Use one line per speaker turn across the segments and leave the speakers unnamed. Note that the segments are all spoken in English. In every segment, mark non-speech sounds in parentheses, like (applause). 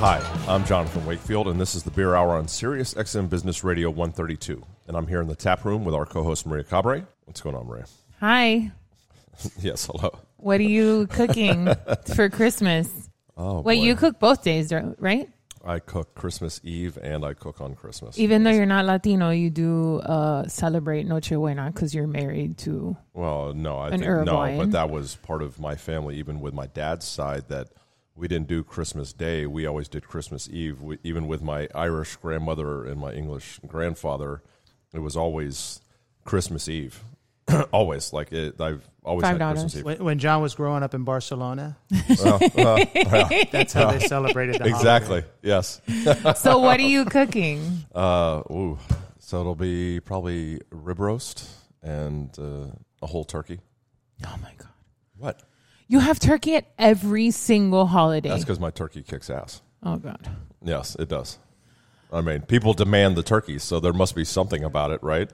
Hi, I'm Jonathan Wakefield, and this is the Beer Hour on Sirius XM Business Radio 132. And I'm here in the tap room with our co-host Maria Cabre. What's going on, Maria?
Hi. (laughs)
yes, hello.
What are you cooking (laughs) for Christmas?
Oh,
Wait,
boy.
you cook both days, right?
I cook Christmas Eve and I cook on Christmas.
Even though you're not Latino, you do uh, celebrate Noche Buena because you're married to.
Well, no, I
An
think no, but that was part of my family. Even with my dad's side, that we didn't do Christmas Day. We always did Christmas Eve. We, even with my Irish grandmother and my English grandfather, it was always Christmas Eve. (clears throat) always like it. I've always
Five
had Christmas
dollars.
Eve.
When, when John was growing up in Barcelona,
Well, (laughs) well, yeah, (laughs)
that's how they celebrated the
exactly. Yes. (laughs)
So, what are you cooking?
Uh, ooh. So it'll be probably rib roast and uh, a whole turkey.
Oh my God.
What?
You have turkey at every single holiday.
That's because my turkey kicks ass.
oh God.
Yes, it does. I mean, people demand the turkey, so there must be something about it, right?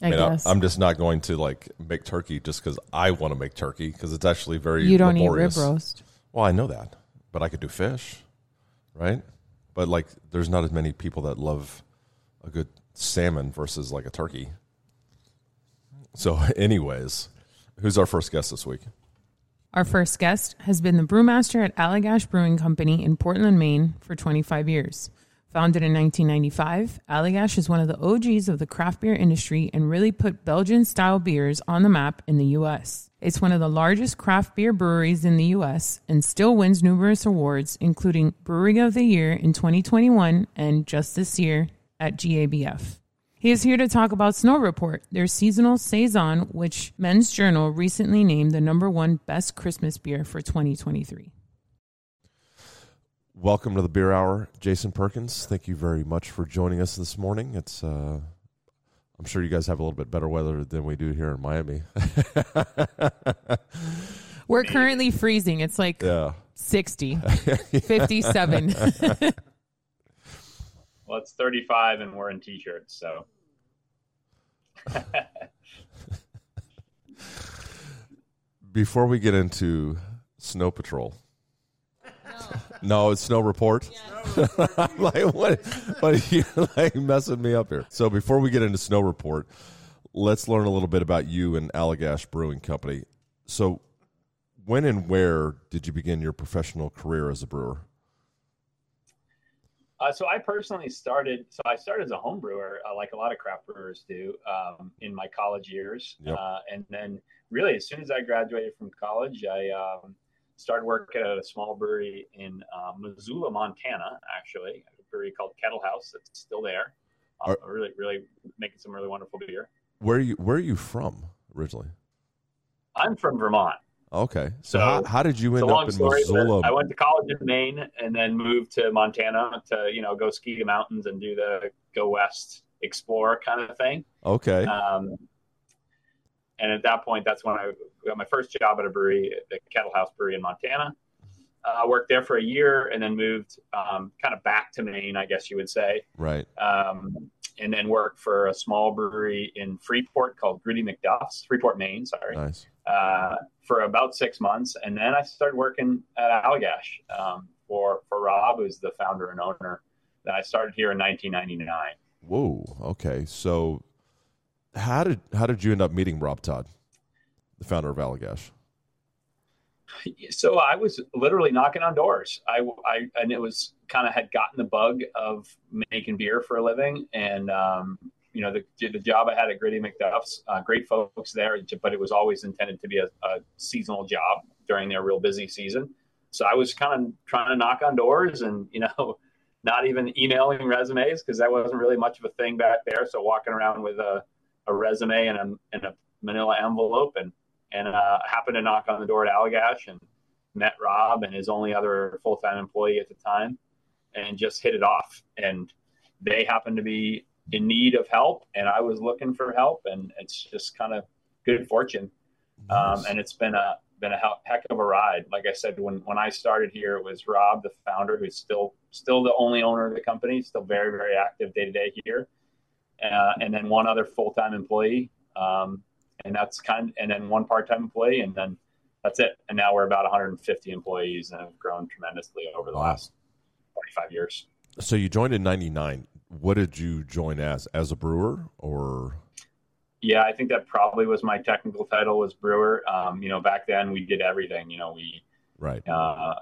I,
mean,
guess.
I'm just not going to like make turkey just because I want to make turkey because it's actually very
you don't
laborious.
eat rib roast.
Well, I know that, but I could do fish, right? But like, there's not as many people that love a good salmon versus like a turkey. So, (laughs) anyways, who's our first guest this week?
Our first guest has been the brewmaster at Allagash Brewing Company in Portland, Maine for 25 years. Founded in 1995, Allagash is one of the OGs of the craft beer industry and really put Belgian style beers on the map in the U.S. It's one of the largest craft beer breweries in the U.S. and still wins numerous awards, including Brewery of the Year in 2021 and just this year at GABF. He is here to talk about Snow Report, their seasonal saison, which Men's Journal recently named the number one best Christmas beer for 2023.
Welcome to the Beer Hour, Jason Perkins. Thank you very much for joining us this morning. It's uh, I'm sure you guys have a little bit better weather than we do here in Miami.
We're currently freezing. It's like
yeah.
60, 57. (laughs)
Well, it's 35 and we're in t-shirts, so (laughs)
Before we get into Snow Patrol. No, it's Snow Report. I'm (laughs) like, what? What are you like messing me up here? So before we get into Snow Report, let's learn a little bit about you and Allagash Brewing Company. So, when and where did you begin your professional career as a brewer?
Uh, so I personally started. So I started as a home brewer, uh, like a lot of craft brewers do, um, in my college years,
Yep.
uh, and then really as soon as I graduated from college, I um, started working at a small brewery in uh, Missoula, Montana. Actually, a brewery called Kettle House that's still there. Uh, really, really making some really wonderful beer.
Where are you Where are you from originally?
I'm from Vermont.
Okay, so,
So,
how, how did you end up in
story.
Missoula?
I went to college in Maine and then moved to Montana to you know go ski the mountains and do the go west explore kind of thing.
Okay,
Um, and at that point, that's when I got my first job at a brewery, the Kettle House Brewery in Montana. I worked there for a year and then moved um, kind of back to Maine, I guess you would say,
right.
um, and then worked for a small brewery in Freeport called Gritty McDuff's, Freeport, Maine. Sorry
Nice.
Uh, for about six months, and then I started working at Allagash um, for for Rob, who's the founder and owner. That I started here in 1999.
Whoa. Okay. So, how did how did you end up meeting Rob Todd, the founder of Allagash?
So I was literally knocking on doors. I, I and it was kind of had gotten the bug of making beer for a living, and um, you know the the job I had at Gritty McDuff's, uh, great folks there, but it was always intended to be a, a seasonal job during their real busy season. So I was kind of trying to knock on doors, and you know, (laughs) not even emailing resumes because that wasn't really much of a thing back there. So walking around with a, a resume and a, and a Manila envelope, and and uh, happened to knock on the door at Allagash and met Rob and his only other full time employee at the time, and just hit it off. And they happened to be in need of help, and I was looking for help, and it's just kind of good fortune. Um, and it's been a been a heck of a ride. Like I said, when when I started here, it was Rob, the founder, who's still still the only owner of the company, still very very active day to day here, uh, and then one other full time employee, um, and that's kind, and then one part time employee, and then that's it. And now we're about 150 employees and have grown tremendously over the
Wow.
last 25 years.
So you joined in '99. What did you join as? As a brewer, or
Yeah, I think that probably was my technical title was brewer. Um, you know, back then we did everything. You know, we
right?
uh,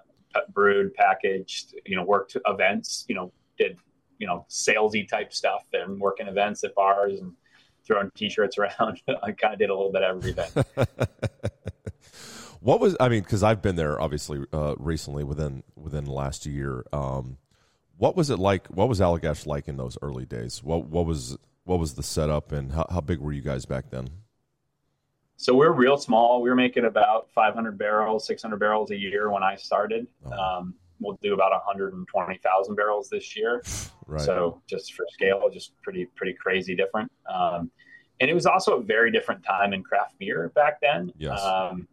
brewed, packaged, you know, worked events, you know, did, you know, salesy type stuff and working events at bars and throwing t-shirts (laughs) around. I kind of did a little bit of everything. (laughs)
what was I mean? Because I've been there obviously uh, recently within within the last year. Um, what was it like? What was Allagash like in those early days? What what was what was the setup and how, how big were you guys back then?
So we're real small. We were making about 500 barrels, 600 barrels a year when I started.
Oh.
Um, we'll do about 120,000 barrels this year. (sighs)
Right.
So just for scale, just pretty pretty crazy different. Um, and it was also a very different time in craft beer back then.
Yes.
Um,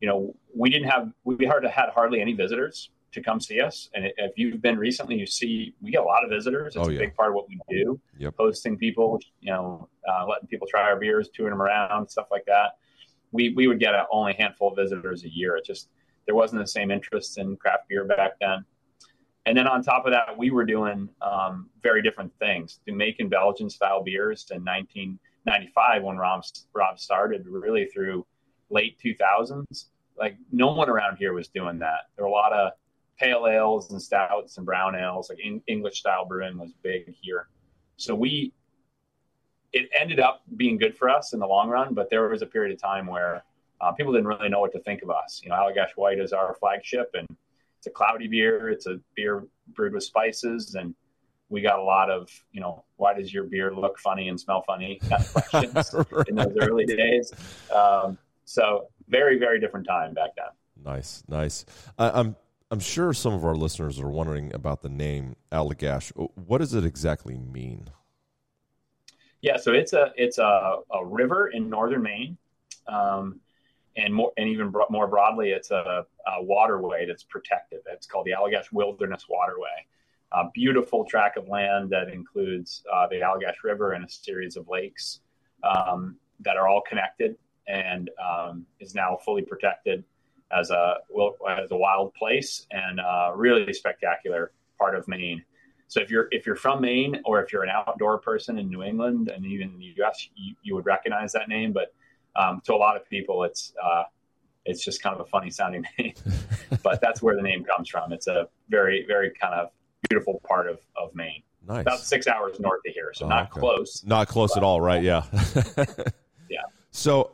you know, we didn't have we hard had hardly any visitors to come see us. And if you've been recently, you see we get a lot of visitors. It's
Oh,
a
yeah.
big part of what we do.
Yep.
Hosting people, you know, uh, letting people try our beers, touring them around, stuff like that. We we would get a, only a handful of visitors a year. It just there wasn't the same interest in craft beer back then. And then on top of that, we were doing um, very different things. To making Belgian style beers in 1995 when Rob, Rob started, really through late 2000s. Like no one around here was doing that. There were a lot of pale ales and stouts and brown ales. Like in, English style brewing was big here. So we, it ended up being good for us in the long run, but there was a period of time where uh, people didn't really know what to think of us. You know, Allagash White is our flagship, and it's a cloudy beer. It's a beer brewed with spices, and we got a lot of, you know, why does your beer look funny and smell funny (laughs) kind of questions (laughs) in those early days. Um, so very, very different time back then.
Nice, nice. I, I'm I'm sure some of our listeners are wondering about the name Allagash. What does it exactly mean?
Yeah, so it's a it's a, a river in northern Maine, um, and more and even bro- more broadly, it's a, a waterway that's protected. It's called the Allagash Wilderness Waterway. A beautiful tract of land that includes uh, the Allagash River and a series of lakes um, that are all connected and um, is now fully protected as a as a wild place and a really spectacular part of Maine. So if you're if you're from Maine or if you're an outdoor person in New England and even in the U.S., you, you would recognize that name. But um, to a lot of people, it's uh, it's just kind of a funny sounding (laughs) name. but that's where the name comes from. It's a very very kind of beautiful part of, of Maine.
Nice.
About six hours north of here, so
Oh,
not
okay.
close.
Not close at all, right? Yeah. (laughs)
Yeah.
So,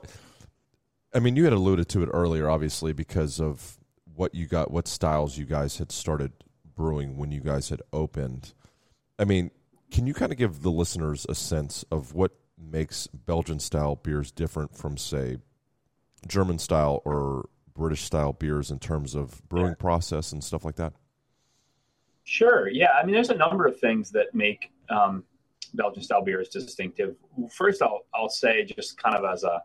I mean, you had alluded to it earlier, obviously, because of what you got, what styles you guys had started brewing when you guys had opened. I mean, can you kind of give the listeners a sense of what makes Belgian style beers different from, say, German style or British style beers in terms of brewing process and stuff like that?
Sure. Yeah. I mean, there's a number of things that make um, Belgian style beers distinctive. First, I'll I'll say just kind of as a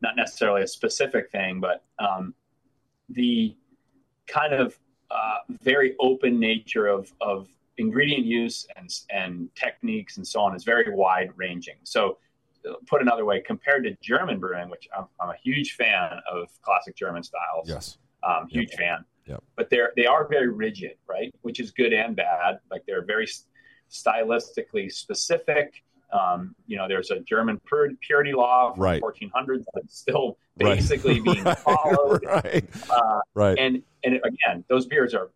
not necessarily a specific thing, but um, the kind of uh, very open nature of of ingredient use and and techniques and so on is very wide ranging. So, uh, put another way, compared to German brewing, which I'm, I'm a huge fan of classic German styles
Yes.
um, huge fan.
Yep.
But they're they are very rigid, right? Which is good and bad. Like they're very stylistically specific. Um, you know, there's a German pur- purity law from
Right.
1400s that's still
Right.
basically (laughs) being
Right.
followed.
right.
Uh,
Right.
and and again, those beers are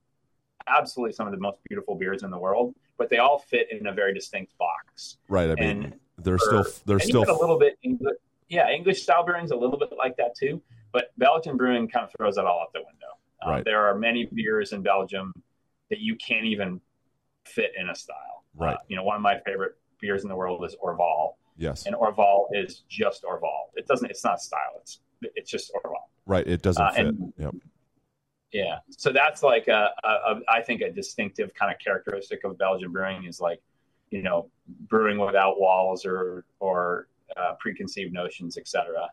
absolutely some of the most beautiful beers in the world, but they all fit in a very distinct box.
Right. I mean,
and
they're
for-
still they're still
a little bit English, yeah, English style brewing's a little bit like that too. But Belgian brewing kind of throws that all out the window. Um,
Right.
There are many beers in Belgium that you can't even fit in a style.
Right.
Uh, you know, one of my favorite beers in the world is Orval,
yes.
and Orval is just Orval. It doesn't. It's not style. It's it's just Orval.
Right. It doesn't
uh,
fit.
and-
Yep.
Yeah. So that's like a, a, a I think a distinctive kind of characteristic of Belgian brewing is like, you know, brewing without walls or or uh, preconceived notions, etc.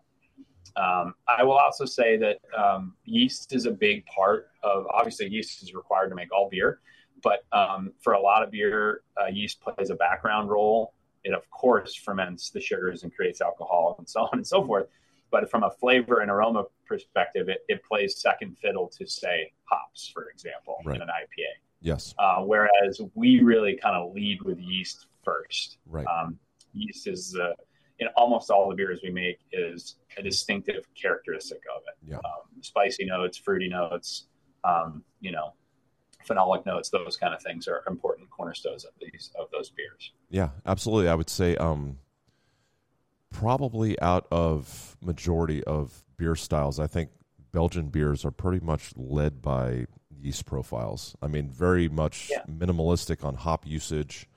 Um, I will also say that um, yeast is a big part of. Obviously, yeast is required to make all beer, but um, for a lot of beer, uh, yeast plays a background role. It of course ferments the sugars and creates alcohol and so on and so forth. But from a flavor and aroma perspective, it, it plays second fiddle to say hops, for example,
Right.
in an IPA.
Yes.
Uh, whereas we really kind of lead with yeast first.
Right.
Um, yeast is uh, in almost all the beers we make is a distinctive characteristic of it.
Yeah.
Um, spicy notes, fruity notes, um, you know, phenolic notes, those kind of things are important cornerstones of these of those beers.
Yeah, absolutely. I would say um, probably out of majority of beer styles, I think Belgian beers are pretty much led by yeast profiles. I mean, very much
Yeah.
minimalistic on hop usage,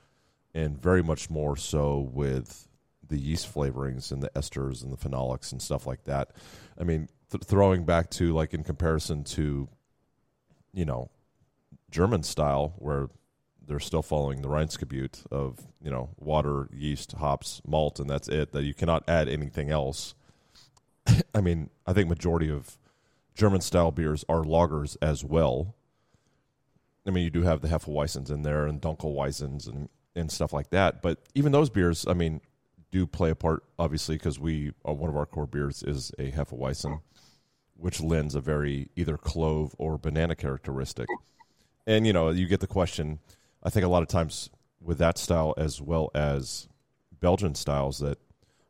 and very much more so with the yeast flavorings and the esters and the phenolics and stuff like that. I mean, th- throwing back to like in comparison to, you know, German style where they're still following the Reinheitsgebot of you know water, yeast, hops, malt, and that's it. That you cannot add anything else. (coughs) I mean, I think majority of German style beers are lagers as well. I mean, you do have the Hefeweizens in there and Dunkelweizens and and stuff like that. But even those beers, I mean, do play a part obviously because we uh, one of our core beers is a Hefeweizen, which lends a very either clove or banana characteristic. And you know, you get the question. I think a lot of times with that style as well as Belgian styles that,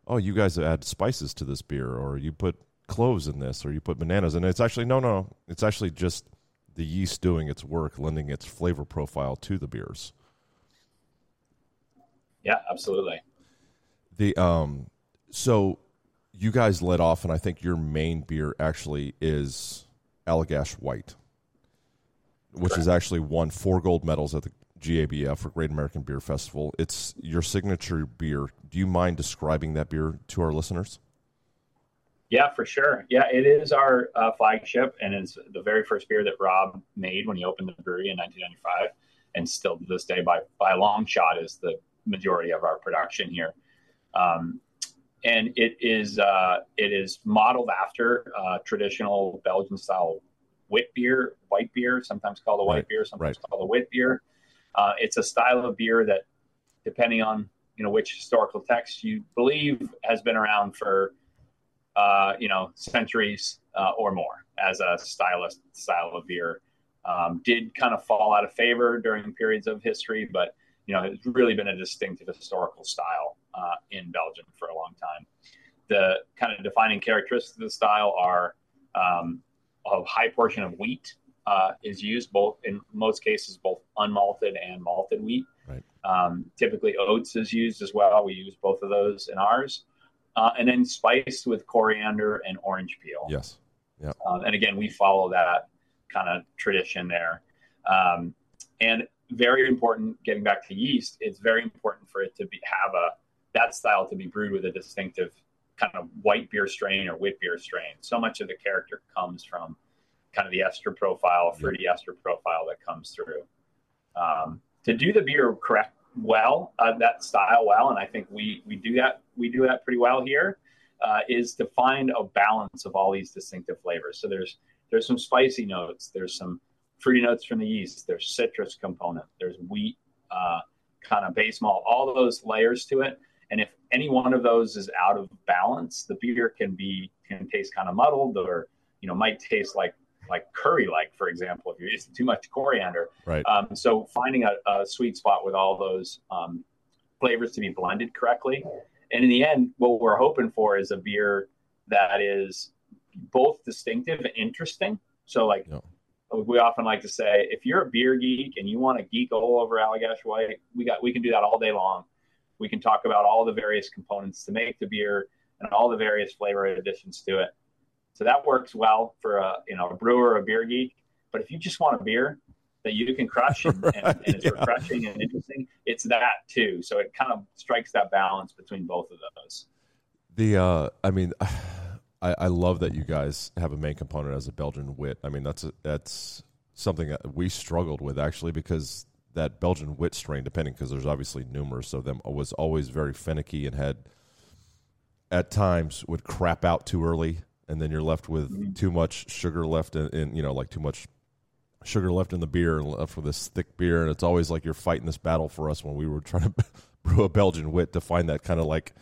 oh, you guys add spices to this beer, or you put cloves in this, or you put bananas, and it's actually no, no, it's actually just the yeast doing its work, lending its flavor profile to the beers.
Yeah, absolutely.
The um, so you guys led off, and I think your main beer actually is Allagash White, which has actually won four gold medals at the GABF or Great American Beer Festival. It's your signature beer. Do you mind describing that beer to our listeners?
Yeah, for sure. Yeah, it is our uh, flagship, and it's the very first beer that Rob made when he opened the brewery in 1995, and still to this day, by by a long shot, is the majority of our production here. Um, and it is uh, it is modeled after uh, traditional Belgian style wit beer, white beer, sometimes called a white
Right,
beer, sometimes
right.
called a wit beer. Uh, it's a style of beer that, depending on you know which historical text you believe, has been around for uh, you know, centuries uh, or more as a stylist style of beer. Um, did kind of fall out of favor during periods of history, but you know, it's really been a distinctive historical style uh, in Belgium for a long time. The kind of defining characteristics of the style are um, a high portion of wheat uh, is used, both in most cases, both unmalted and malted wheat.
Right.
Um, typically, oats is used as well. We use both of those in ours uh, and then spiced with coriander and orange peel.
Yes.
Um, and again, we follow that kind of tradition there. Um, and very important, getting back to yeast, it's very important for it to be have a that style to be brewed with a distinctive kind of white beer strain or wit beer strain. So much of the character comes from kind of the ester profile, fruity ester profile that comes through. Um, to do the beer correct well, uh, that style well, and I think we we do that we do that pretty well here. Uh, is to find a balance of all these distinctive flavors. So there's there's some spicy notes, there's some fruity notes from the yeast, there's citrus component, there's wheat uh, kind of base malt, all those layers to it. And if any one of those is out of balance, the beer can be can taste kind of muddled, or you know might taste like like curry like, for example, if you're using too much coriander.
Right.
Um, so finding a, a sweet spot with all those um, flavors to be blended correctly. And in the end, what we're hoping for is a beer that is both distinctive and interesting. So, like
Yeah.
we often like to say, if you're a beer geek and you want to geek all over Allagash White, we got we can do that all day long. We can talk about all the various components to make the beer and all the various flavor additions to it. So that works well for a you know a brewer, or a beer geek. But if you just want a beer that you can crush and, and, and (laughs) it's
yeah.
refreshing and interesting, it's that too. So it kind of strikes that balance between both of those.
The uh, I mean, (sighs) I, I love that you guys have a main component as a Belgian wit. I mean, that's a, that's something that we struggled with actually because that Belgian wit strain, depending because there's obviously numerous of them, was always very finicky and had at times would crap out too early, and then you're left with mm-hmm. too much sugar left in, in, you know like too much sugar left in the beer and left with this thick beer, and it's always like you're fighting this battle for us when we were trying to (laughs) brew a Belgian wit to find that kind of like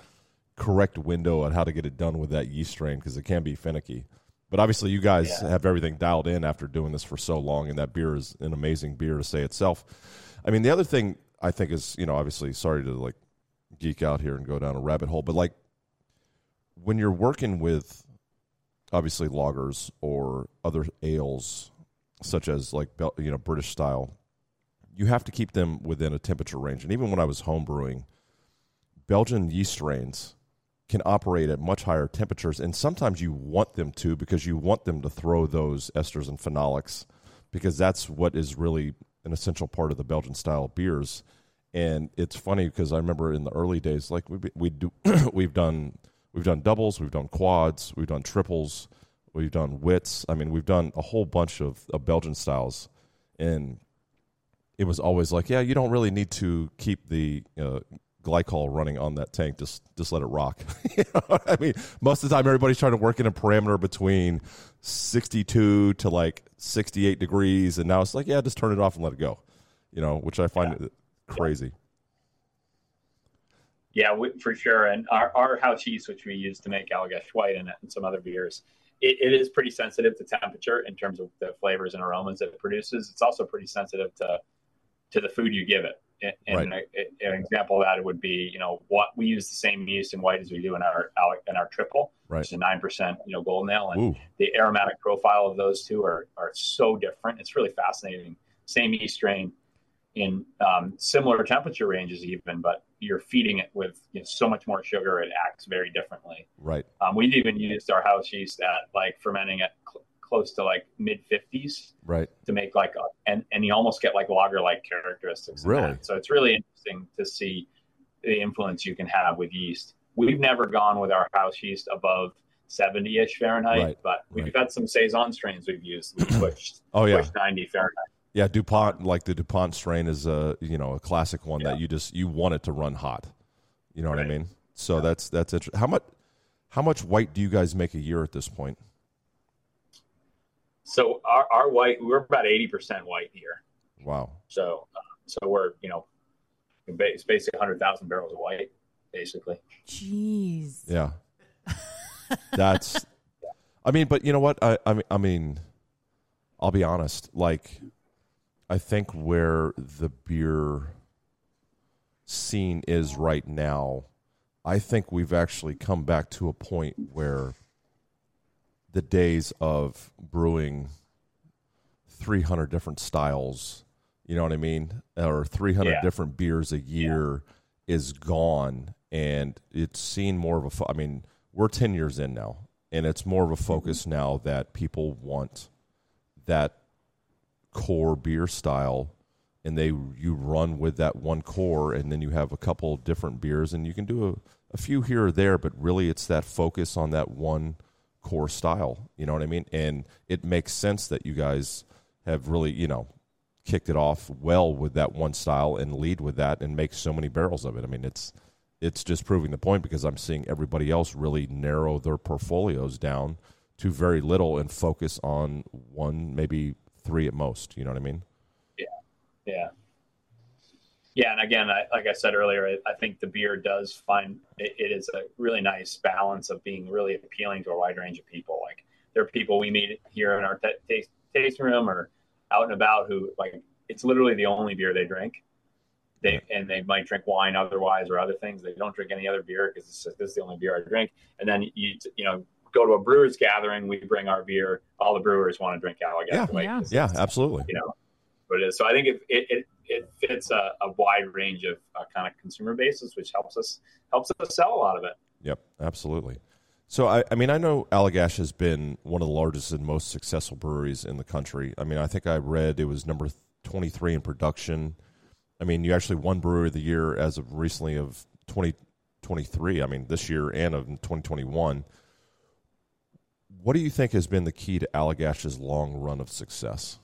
correct window on how to get it done with that yeast strain because it can be finicky. But obviously, you guys yeah. have everything dialed in after doing this for so long, and that beer is an amazing beer to say itself. I mean, the other thing I think is, you know, obviously, sorry to like geek out here and go down a rabbit hole, but like when you're working with obviously lagers or other ales, such as like you know British style, you have to keep them within a temperature range. And even when I was home brewing, Belgian yeast strains can operate at much higher temperatures, and sometimes you want them to because you want them to throw those esters and phenolics because that's what is really an essential part of the Belgian style beers. And it's funny because I remember in the early days, like we we do (clears throat) we've done we've done doubles, we've done quads, we've done triples, we've done wits. I mean, we've done a whole bunch of, of Belgian styles, and it was always like, yeah, you don't really need to keep the uh, glycol running on that tank. Just just let it rock. (laughs) you know I mean, most of the time everybody's trying to work in a parameter between 62 to like 68 degrees, and now it's like, yeah, just turn it off and let it go. You know, which I find yeah. crazy.
Yeah, we, for sure. And our, our house yeast, which we use to make Allagash White and, and some other beers, it, it is pretty sensitive to temperature in terms of the flavors and aromas that it produces. It's also pretty sensitive to to the food you give it. And right. a, an example of that would be, you know, what we use the same yeast in white as we do in our in our triple, right. which is a nine percent, you know, golden ale, and Ooh. the aromatic profile of those two are are so different. It's really fascinating. Same yeast strain in um, similar temperature ranges, even, but you're feeding it with you know, so much more sugar, it acts very differently.
Right.
Um, we've even used our house yeast at like fermenting at close to like mid 50s
right
to make like a, and and you almost get like lager like characteristics
really
so it's really interesting to see the influence you can have with yeast we've never gone with our house yeast above 70ish fahrenheit right. but we've right. had some saison strains we've used we (clears throat) pushed
oh yeah
pushed 90 fahrenheit
yeah dupont like the dupont strain is a you know a classic one yeah. that you just you want it to run hot you know right. what i mean so yeah. that's that's interesting how much how much white do you guys make a year at this point
so our, our white, we're about 80% white here.
Wow.
So, uh, so we're, you know, it's basically 100,000 barrels of white, basically.
Jeez.
Yeah. That's, (laughs) I mean, but you know what? I, I mean, I mean, I'll be honest. Like, I think where the beer scene is right now, I think we've actually come back to a point where the days of brewing 300 different styles, you know what I mean, or 300 yeah. different beers a year yeah. is gone, and it's seen more of a. Fo- I mean, we're 10 years in now, and it's more of a focus mm-hmm. now that people want that core beer style and they you run with that one core and then you have a couple different beers and you can do a, a few here or there but really it's that focus on that one core style. You know what I mean? And it makes sense that you guys have really, you know, kicked it off well with that one style and lead with that and make so many barrels of it. I mean, it's it's just proving the point because I'm seeing everybody else really narrow their portfolios down to very little and focus on one, maybe three at most. You know what I mean?
Yeah, yeah. Yeah, and again, I, like I said earlier, I, I think the beer does find it, it is a really nice balance of being really appealing to a wide range of people. Like there are people we meet here in our t- taste, tasting room or out and about who like it's literally the only beer they drink. They and they might drink wine otherwise or other things. They don't drink any other beer because this is the only beer I drink. And then you you know go to a brewers gathering, we bring our beer. All the brewers want to drink Allagash.
Yeah, yeah, yeah, absolutely.
You know, but it is. So I think it, it, it it fits a, a wide range of uh, kind of consumer bases, which helps us helps us sell a lot of it.
Yep, absolutely. So I, I mean, I know Allagash has been one of the largest and most successful breweries in the country. I mean, I think I read it was number twenty three in production. I mean, you actually won Brewery of the Year as of recently of twenty twenty three. I mean, this year and of twenty twenty one. What do you think has been the key to Allagash's long run of success?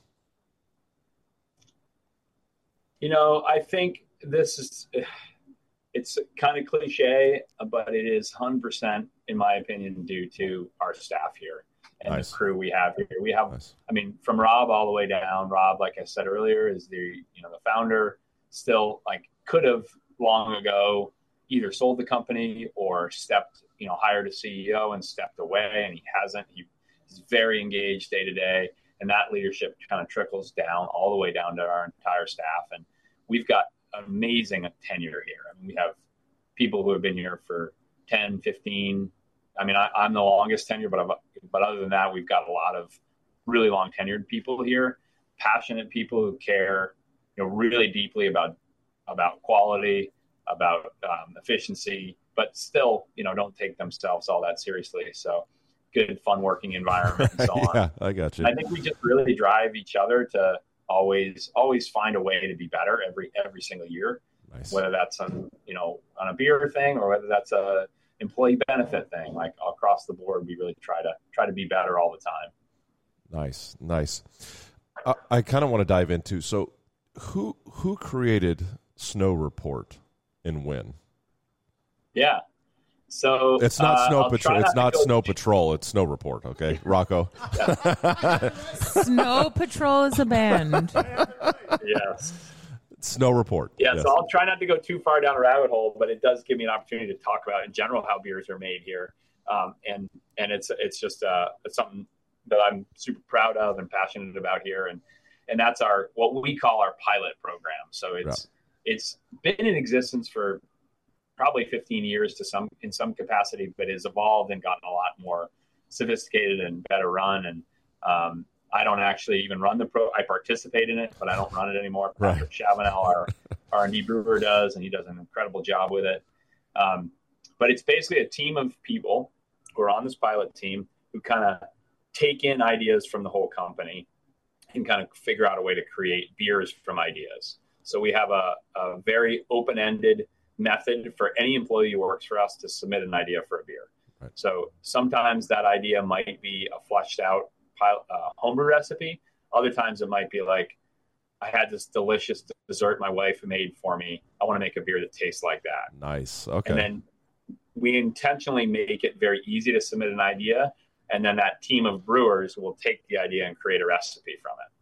You know, I think this is (sighs) it's kind of cliche, but it is 100% in my opinion due to our staff here and nice. the crew we have here. We have nice. I mean from Rob all the way down. Rob like I said earlier is the you know the founder still like could have long ago either sold the company or stepped, you know, hired a CEO and stepped away and he hasn't. He, he's very engaged day to day and that leadership kind of trickles down all the way down to our entire staff. And we've got amazing tenure here. I mean, we have people who have been here for 10, 15. I mean, I, am the longest tenure, but I've, but other than that, we've got a lot of really long tenured people here, passionate people who care, you know, really deeply about about quality, about um, efficiency, but still, you know, don't take themselves all that seriously. So, good, fun working environment and so (laughs)
yeah, on. I got you.
I think we just really drive each other to always always find a way to be better every every single year. Nice. Whether that's on you know on a beer thing or whether that's a employee benefit thing, like across the board, we really try to try to be better all the time.
Nice, nice. I, I kind of want to dive into so who who created Snow Report and when?
Yeah. So
it's not uh, snow patrol. It's not snow patrol. It's snow report. Okay, (laughs) Rocco. (laughs)
snow patrol is a band. (laughs)
yes.
Snow report.
Yeah, yes. so I'll try not to go too far down a rabbit hole, but it does give me an opportunity to talk about in general how beers are made here, um, and and it's it's just uh, it's something that I'm super proud of and passionate about here, and and that's our what we call our pilot program. So it's yeah. it's been in existence for probably 15 years to some in some capacity, but has evolved and gotten a lot more sophisticated and better run. And um, I don't actually even run the pro. I participate in it, but I don't run it anymore. Right. Patrick Chavanel, our (laughs) R and D brewer, does, and he does an incredible job with it. Um, but it's basically a team of people who are on this pilot team who kind of take in ideas from the whole company and kind of figure out a way to create beers from ideas. So we have a, a very open ended method for any employee who works for us to submit an idea for a beer. Right. So sometimes that idea might be a fleshed out uh, homebrew recipe. Other times it might be like, I had this delicious dessert my wife made for me. I want to make a beer that tastes like that.
Nice. Okay.
And then we intentionally make it very easy to submit an idea. And then that team of brewers will take the idea and create a recipe from it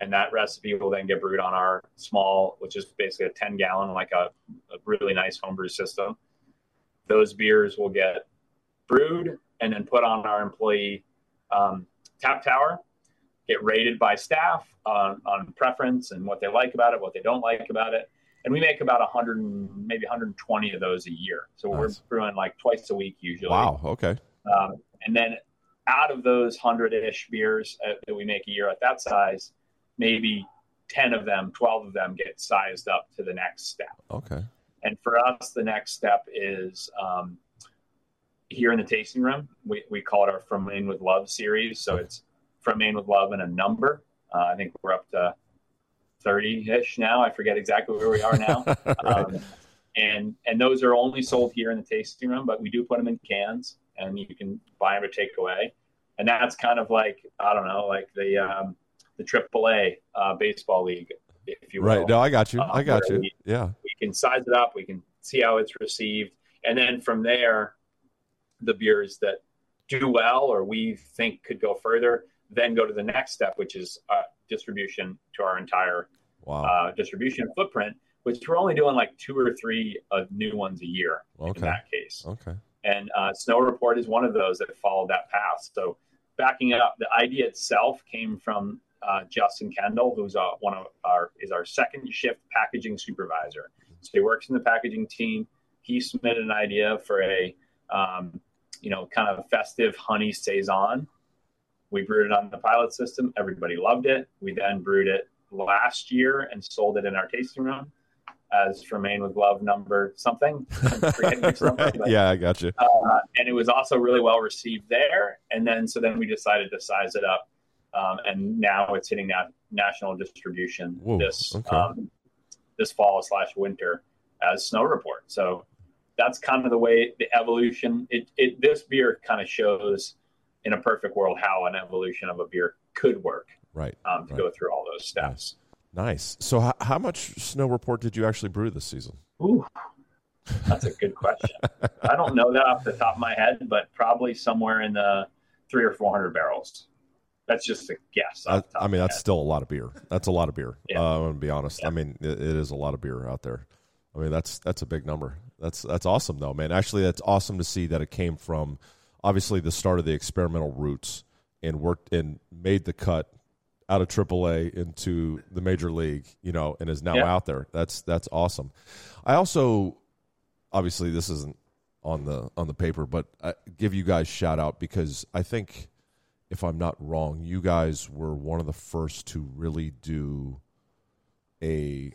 and that recipe will then get brewed on our small, which is basically a 10 gallon, like a, a really nice homebrew system. Those beers will get brewed and then put on our employee um, tap tower, get rated by staff on, on preference and what they like about it, what they don't like about it. And we make about 100, maybe 120 of those a year. So nice. we're brewing like twice a week usually.
Wow. Okay.
Um, and then out of those 100 ish beers uh, that we make a year at that size, maybe 10 of them, 12 of them get sized up to the next step.
Okay.
And for us, the next step is um, here in the tasting room. We, we call it our From Maine with Love series. So it's From Maine with Love and a number. Uh, I think we're up to 30 ish now. I forget exactly where we are now. (laughs) right. um, and, and those are only sold here in the tasting room, but we do put them in cans and you can buy them or take away. And that's kind of like, I don't know, like the, um, the AAA uh, baseball league, if you will.
Right. No, I got you. I got you.
We,
yeah.
We can size it up. We can see how it's received, and then from there, the beers that do well or we think could go further, then go to the next step, which is uh, distribution to our entire wow. uh, distribution footprint. Which we're only doing like two or three uh, new ones a year okay. in that case.
Okay.
And uh, Snow Report is one of those that followed that path. So backing it up, the idea itself came from uh, Justin Kendall, who's uh, one of our is our second shift packaging supervisor. So he works in the packaging team. He submitted an idea for a um, you know kind of festive honey saison. We brewed it on the pilot system. Everybody loved it. We then brewed it last year and sold it in our tasting room as from Maine with Love number something. (laughs)
right. Yeah, I got you.
Uh, and it was also really well received there. And then so then we decided to size it up um, and now it's hitting that national distribution Whoa, this okay. um, this fall slash winter as Snow Report. So that's kind of the way the evolution. It, it this beer kind of shows in a perfect world how an evolution of a beer could work.
Right.
Um, to
right.
go through all those steps.
Nice. So, how, how much Snow Report did you actually brew this season?
Ooh, that's a good question. (laughs) I don't know that off the top of my head, but probably somewhere in the three or four hundred barrels. That's just a guess.
I, I, mean, that's still a lot of beer. That's a lot of beer. (laughs) Yeah. Uh, I'm gonna be honest. Yeah. I mean, it, it is a lot of beer out there. I mean, that's that's a big number. That's that's awesome, though, man. Actually, that's awesome to see that it came from obviously the start of the experimental roots and worked and made the cut out of AAA into the major league, you know, and is now yeah. out there. That's that's awesome. I also, obviously, this isn't on the on the paper, but I give you guys shout out because I think, if I'm not wrong, you guys were one of the first to really do a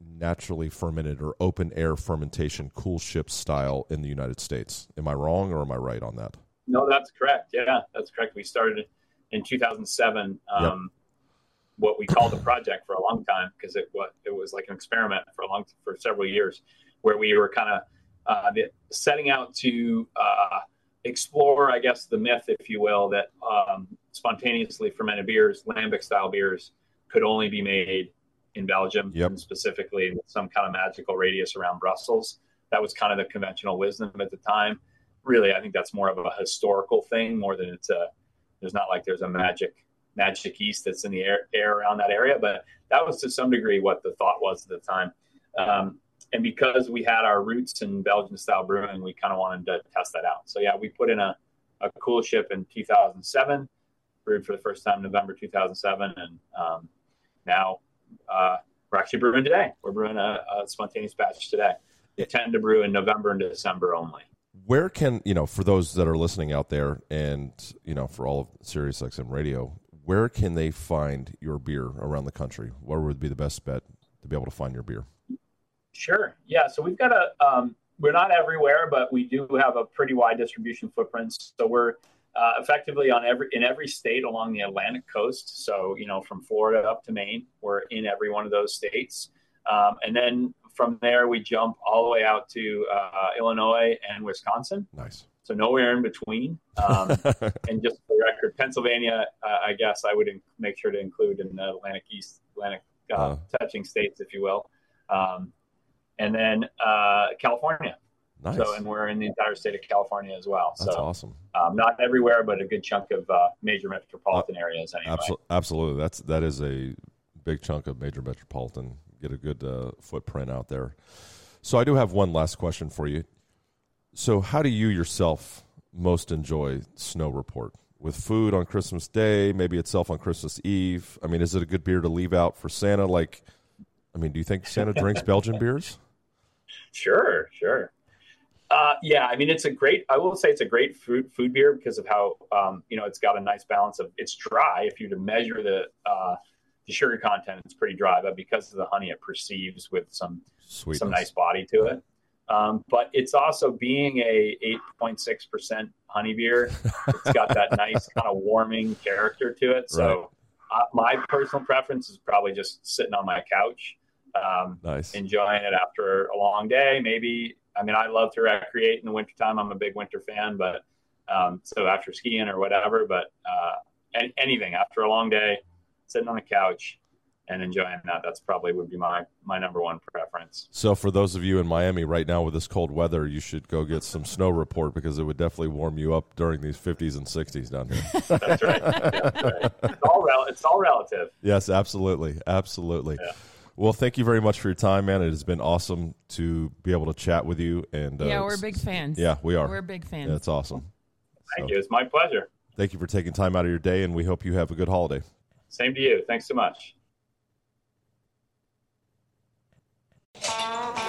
naturally fermented or open air fermentation coolship style in the United States. Am I wrong or am I right on that?
No, that's correct. Yeah, that's correct. We started in 2007 um, yep. what we called a project for a long time because it was it was like an experiment for a long for several years where we were kind of uh, setting out to uh, explore, I guess, the myth, if you will, that um, spontaneously fermented beers, lambic style beers, could only be made in Belgium,
yep.
specifically some kind of magical radius around Brussels. That was kind of the conventional wisdom at the time. Really, I think that's more of a historical thing more than it's a there's not like there's a magic magic yeast that's in the air, air around that area, but that was to some degree what the thought was at the time. Um, and because we had our roots in Belgian style brewing, we kind of wanted to test that out. So yeah, we put in a, a coolship in 2007, brewed for the first time November 2007, and um, now uh, we're actually brewing today. We're brewing a, a spontaneous batch today. We tend to brew in November and December only
where can you know for those that are listening out there and you know for all of Sirius XM radio where can they find your beer around the country where would be the best bet to be able to find your beer
sure yeah so we've got a um, we're not everywhere but we do have a pretty wide distribution footprint so we're uh, effectively on every in every state along the atlantic coast so you know from florida up to maine we're in every one of those states um, and then from there, we jump all the way out to uh, Illinois and Wisconsin.
Nice.
So nowhere in between. Um, (laughs) and just for the record, Pennsylvania, uh, I guess I would in- make sure to include in the Atlantic East, Atlantic uh, uh touching states, if you will. Um, and then uh, California.
Nice.
So, and we're in the entire state of California as well.
That's
so,
awesome.
Um, not everywhere, but a good chunk of uh, major metropolitan areas. Anyway.
Absolutely, absolutely. That's that is a big chunk of major metropolitan get a good uh, footprint out there. So I do have one last question for you. So how do you yourself most enjoy Snow Report? With food on Christmas Day, maybe itself on Christmas Eve. I mean, is it a good beer to leave out for Santa? Like, I mean, do you think Santa drinks (laughs) Belgian beers?
Sure, sure. Uh, yeah, I mean, it's a great. I will say it's a great food food beer because of how um, you know it's got a nice balance of. It's dry if you to measure the uh, the sugar content it's pretty dry, but because of the honey, it perceives with some Sweetness. some nice body to it. Um, but it's also being a 8.6% honey beer. It's got that (laughs) nice kind of warming character to it. So right. uh, my personal preference is probably just sitting on my couch, um,
nice.
enjoying it after a long day. Maybe, I mean, I love to recreate in the wintertime. I'm a big winter fan, but um, so after skiing or whatever, but uh, anything after a long day, sitting on the couch and enjoying that. That's probably would be my my number one preference.
So for those of you in Miami right now with this cold weather, you should go get some snow report because it would definitely warm you up during these 50s and 60s down here. (laughs)
That's right. That's right. It's all rel- it's all relative.
Yes, absolutely, absolutely. Yeah. Well, thank you very much for your time, man. It has been awesome to be able to chat with you. And
uh, yeah, we're big fans.
Yeah, we are.
We're big fans.
That's awesome.
Thank so, you. It's my pleasure.
Thank you for taking time out of your day, and we hope you have a good holiday.
Same to you. Thanks so much.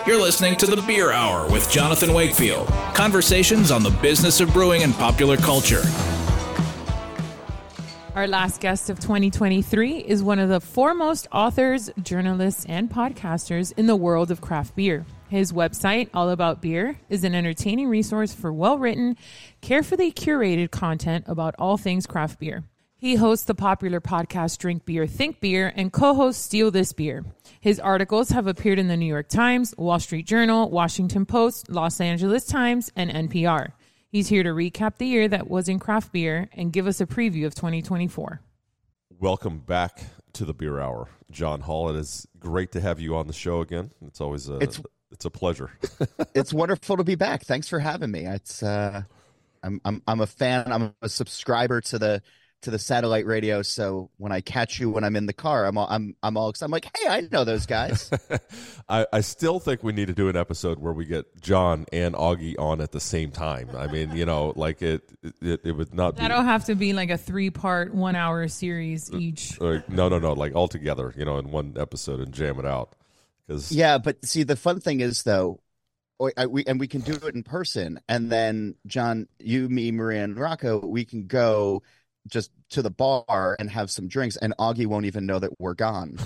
You're listening to the Beer Hour with Jonathan Wakefield. Conversations on the business of brewing and popular culture.
Our last guest of 2023 is one of the foremost authors, journalists, and podcasters in the world of craft beer. His website, All About Beer, is an entertaining resource for well written, carefully curated content about all things craft beer. He hosts the popular podcast Drink Beer, Think Beer, and co hosts Steal This Beer. His articles have appeared in the New York Times, Wall Street Journal, Washington Post, Los Angeles Times, and NPR. He's here to recap the year that was in craft beer and give us a preview of 2024.
Welcome back to the Beer Hour. John Holl, it is great to have you on the show again. It's always a it's, it's a pleasure. (laughs)
it's wonderful to be back. Thanks for having me. It's uh, I'm I'm I'm a fan. I'm a subscriber to the to the satellite radio. So when I catch you when I'm in the car, I'm all, I'm I'm all I'm like, hey, I know those guys. (laughs)
I, I still think we need to do an episode where we get John and Augie on at the same time. I mean, you know, like it it, it would not.
That'll be, have to be like a three part, one hour series uh, each.
Uh, no, no, no, like all together, you know, in one episode and jam it out.
Because yeah, but see, the fun thing is though. I, we and we can do it in person, and then John, you, me, Maria, and Rocco, we can go just to the bar and have some drinks and Augie won't even know that we're gone.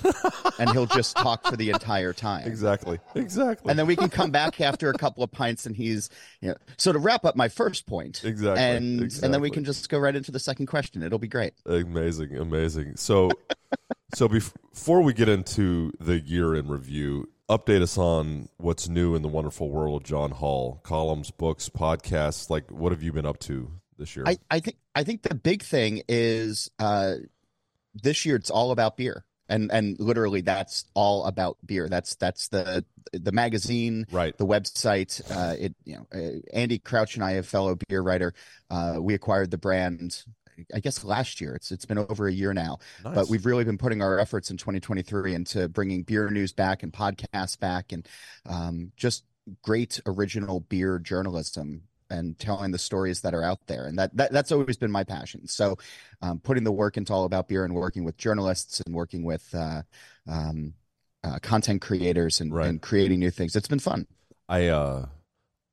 and he'll just talk for the entire time.
Exactly. Exactly.
And then we can come back after a couple of pints and he's you know so to wrap up my first point.
Exactly.
And
exactly.
and then we can just go right into the second question. It'll be great.
Amazing, amazing. So (laughs) so before we get into the year in review, update us on what's new in the wonderful world of John Holl, columns, books, podcasts, like what have you been up to this year?
I, I think I think the big thing is uh, this year it's all about beer. And and literally that's all about beer. That's that's the the magazine,
right?
The website. Uh, it you know uh, Andy Crouch and I, a fellow beer writer, uh, we acquired the brand I guess last year. It's it's been over a year now, nice. but we've really been putting our efforts in 2023 into bringing beer news back and podcasts back, and um, just great original beer journalism and telling the stories that are out there and that, that that's always been my passion. So um, putting the work into all about beer and working with journalists and working with uh, um, uh, content creators and, right. and, creating new things it's been fun.
I uh,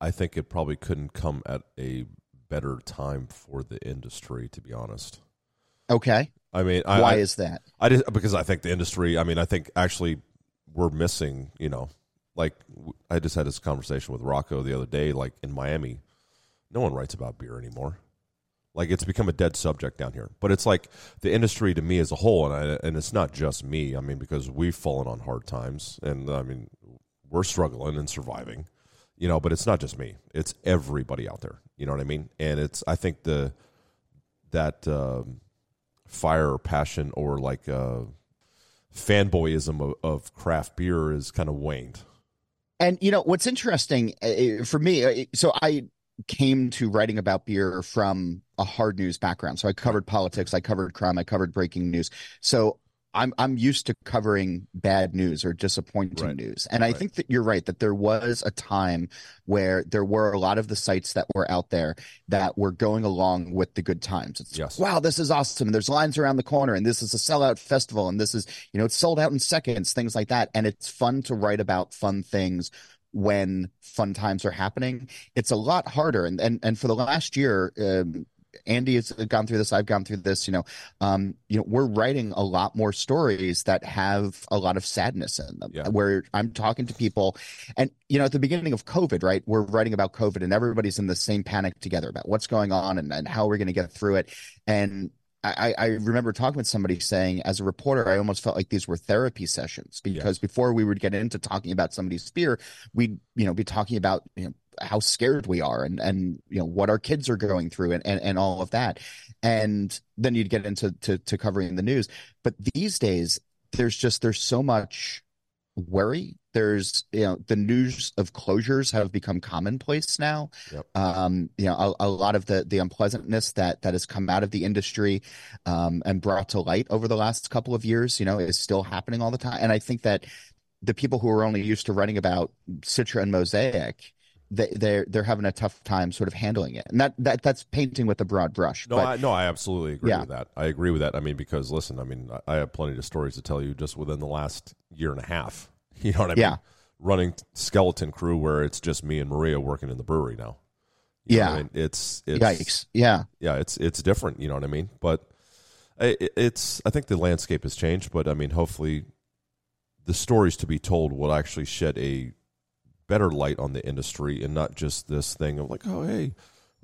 i think it probably couldn't come at a better time for the industry to be honest.
Okay.
I mean
I, why
I,
is that?
I just because i think the industry i mean i think actually we're missing you know like I just had this conversation with Rocco the other day, like in Miami no one writes about beer anymore. Like it's become a dead subject down here. But it's like the industry to me as a whole, and I, and it's not just me. I mean, because we've fallen on hard times, and I mean, we're struggling and surviving. You know, but it's not just me. It's everybody out there. You know what I mean? And it's I think the that um, fire or passion or like uh, fanboyism of, of craft beer is kind of waned.
And you know what's interesting uh, for me? Uh, so I came to writing about beer from a hard news background. So I covered politics, I covered crime, I covered breaking news. So I'm I'm used to covering bad news or disappointing right. news. And right. I think that you're right that there was a time where there were a lot of the sites that were out there that were going along with the good times. It's
yes.
wow, this is awesome. And there's lines around the corner and this is a sellout festival and this is, you know, it's sold out in seconds, things like that. And it's fun to write about fun things when fun times are happening. It's a lot harder. And and, and for the last year, um, Andy has gone through this. I've gone through this. You know, um, you know, we're writing a lot more stories that have a lot of sadness in them.
Yeah.
Where I'm talking to people, and you know, at the beginning of COVID, right, we're writing about COVID, and everybody's in the same panic together about what's going on and, and how we're going to get through it. And I, I remember talking with somebody saying, as a reporter, I almost felt like these were therapy sessions because before we would get into talking about somebody's fear, we'd you know be talking about you know how scared we are and and you know what our kids are going through and and, and all of that, and then you'd get into to, to covering the news. But these days, there's just there's so much worry. There's, you know, the news of closures have become commonplace now.
Yep.
Um, you know, a, a, lot of the the unpleasantness that that has come out of the industry um, and brought to light over the last couple of years, you know, is still happening all the time. And I think that the people who are only used to writing about Citra and Mosaic, they, they're they're having a tough time sort of handling it, and that, that that's painting with a broad brush.
No,
but,
I, no, I absolutely agree yeah. with that. I agree with that. I mean, because listen, I mean, I have plenty of stories to tell you just within the last year and a half. (laughs) You know what I mean?
Yeah.
Running skeleton crew where it's just me and Maria working in the brewery now. You
yeah,
I mean? it's it's
yikes. Yeah,
yeah, it's it's different. You know what I mean? But it, it's I think the landscape has changed. But I mean, hopefully, the stories to be told will actually shed a better light on the industry and not just this thing of like, oh, hey,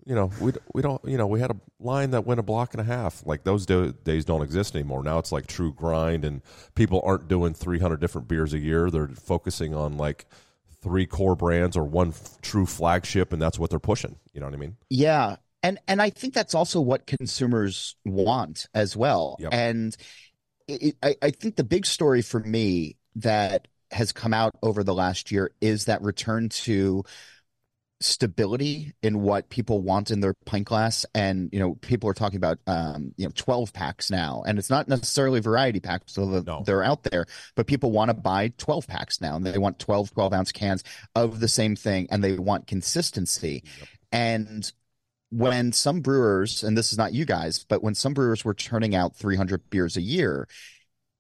you know, we we don't, you know, we had a line that went a block and a half. Like those do, days don't exist anymore. Now it's like true grind, and people aren't doing 300 different beers a year. They're focusing on like three core brands or one f- true flagship, and that's what they're pushing. You know what I mean?
Yeah, and and I think that's also what consumers want as well.
Yep.
And it, I, I think the big story for me that has come out over the last year is that return to stability in what people want in their pint glass. And you know people are talking about um you know 12 packs now. And it's not necessarily variety packs so
No.
they're out there but people want to buy 12 packs now and they want 12 12 ounce cans of the same thing and they want consistency. And when some brewers and this is not you guys but when some brewers were turning out 300 beers a year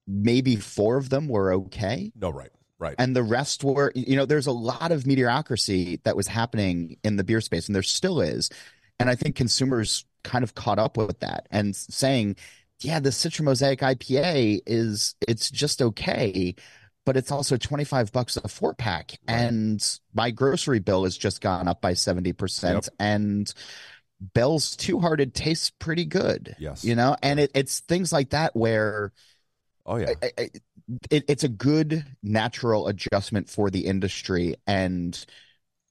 maybe four of them were okay.
No, right, right.
and the rest were you know there's a lot of mediocrity that was happening in the beer space and there still is and i think consumers kind of caught up with that and saying yeah the citra mosaic ipa is it's just okay but it's also 25 bucks a four pack and my grocery bill has just gone up by 70%
Yep.
and bell's two hearted tastes pretty good
Yes.
you know and it, it's things like that where
oh yeah.
I, I, it, it's a good natural adjustment for the industry and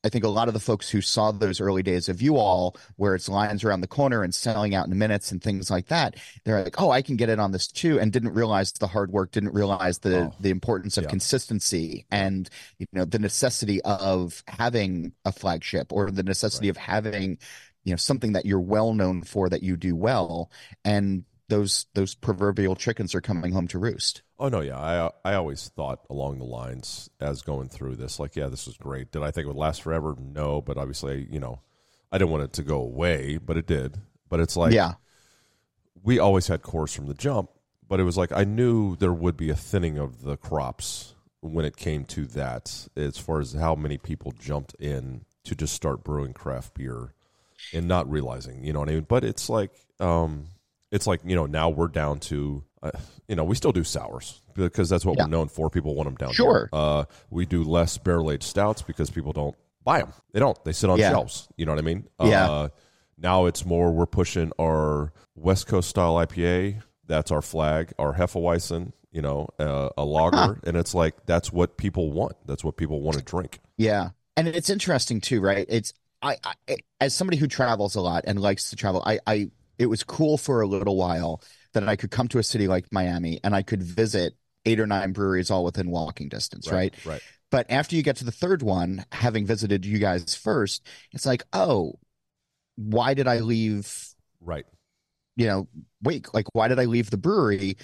i think a lot of the folks who saw those early days of you all where it's lines around the corner and selling out in minutes and things like that they're like oh i can get it on this too and didn't realize the hard work didn't realize the
Oh.
the importance of
Yeah.
consistency and you know the necessity of having a flagship or the necessity of having you know something that you're well known for that you do well and those those proverbial chickens are coming home to roost
Oh no, yeah. I I always thought along the lines as going through this, like, yeah, this was great. Did I think it would last forever? No, but obviously, you know, I didn't want it to go away, but it did. But it's like,
yeah
we always had cores from the jump, but it was like I knew there would be a thinning of the crops when it came to that, as far as how many people jumped in to just start brewing craft beer and not realizing, you know what I mean? But it's like, um, it's like you know now we're down to, uh, you know, we still do sours because that's what
Yeah.
we're known for. People want them down
Sure.
here. Uh, we do less barrel aged stouts because people don't buy them. They don't. They sit on
Yeah.
shelves. You know what I mean?
Yeah.
Uh, now it's more we're pushing our West Coast style IPA. That's our flag. Our Hefeweizen, you know, uh, a lager, and it's like that's what people want. That's what people want to drink.
Yeah, and it's interesting too, right? It's I, I as somebody who travels a lot and likes to travel, I, I it was cool for a little while that I could come to a city like Miami and I could visit eight or nine breweries all within walking distance, right?
Right.
But after you get to the third one, having visited you guys first, it's like, oh, why did I leave?
Right.
You know, wait, like why did I leave the brewery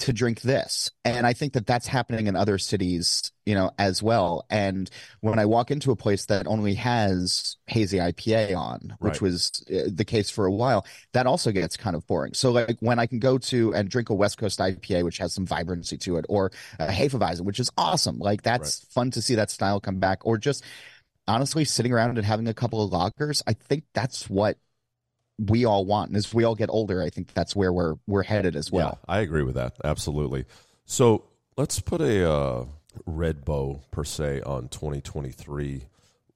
to drink this? And I think that that's happening in other cities, you know, as well. And when I walk into a place that only has hazy IPA on, which
Right.
was uh, the case for a while, that also gets kind of boring. So like when I can go to and drink a West Coast IPA, which has some vibrancy to it, or a Hefeweizen, which is awesome. Like that's fun to see that style come back, or just honestly sitting around and having a couple of lagers. I think that's what we all want. And as we all get older, I think that's where we're we're headed as well.
Yeah, I agree with that. Absolutely. So let's put a uh, red bow per se on 2023.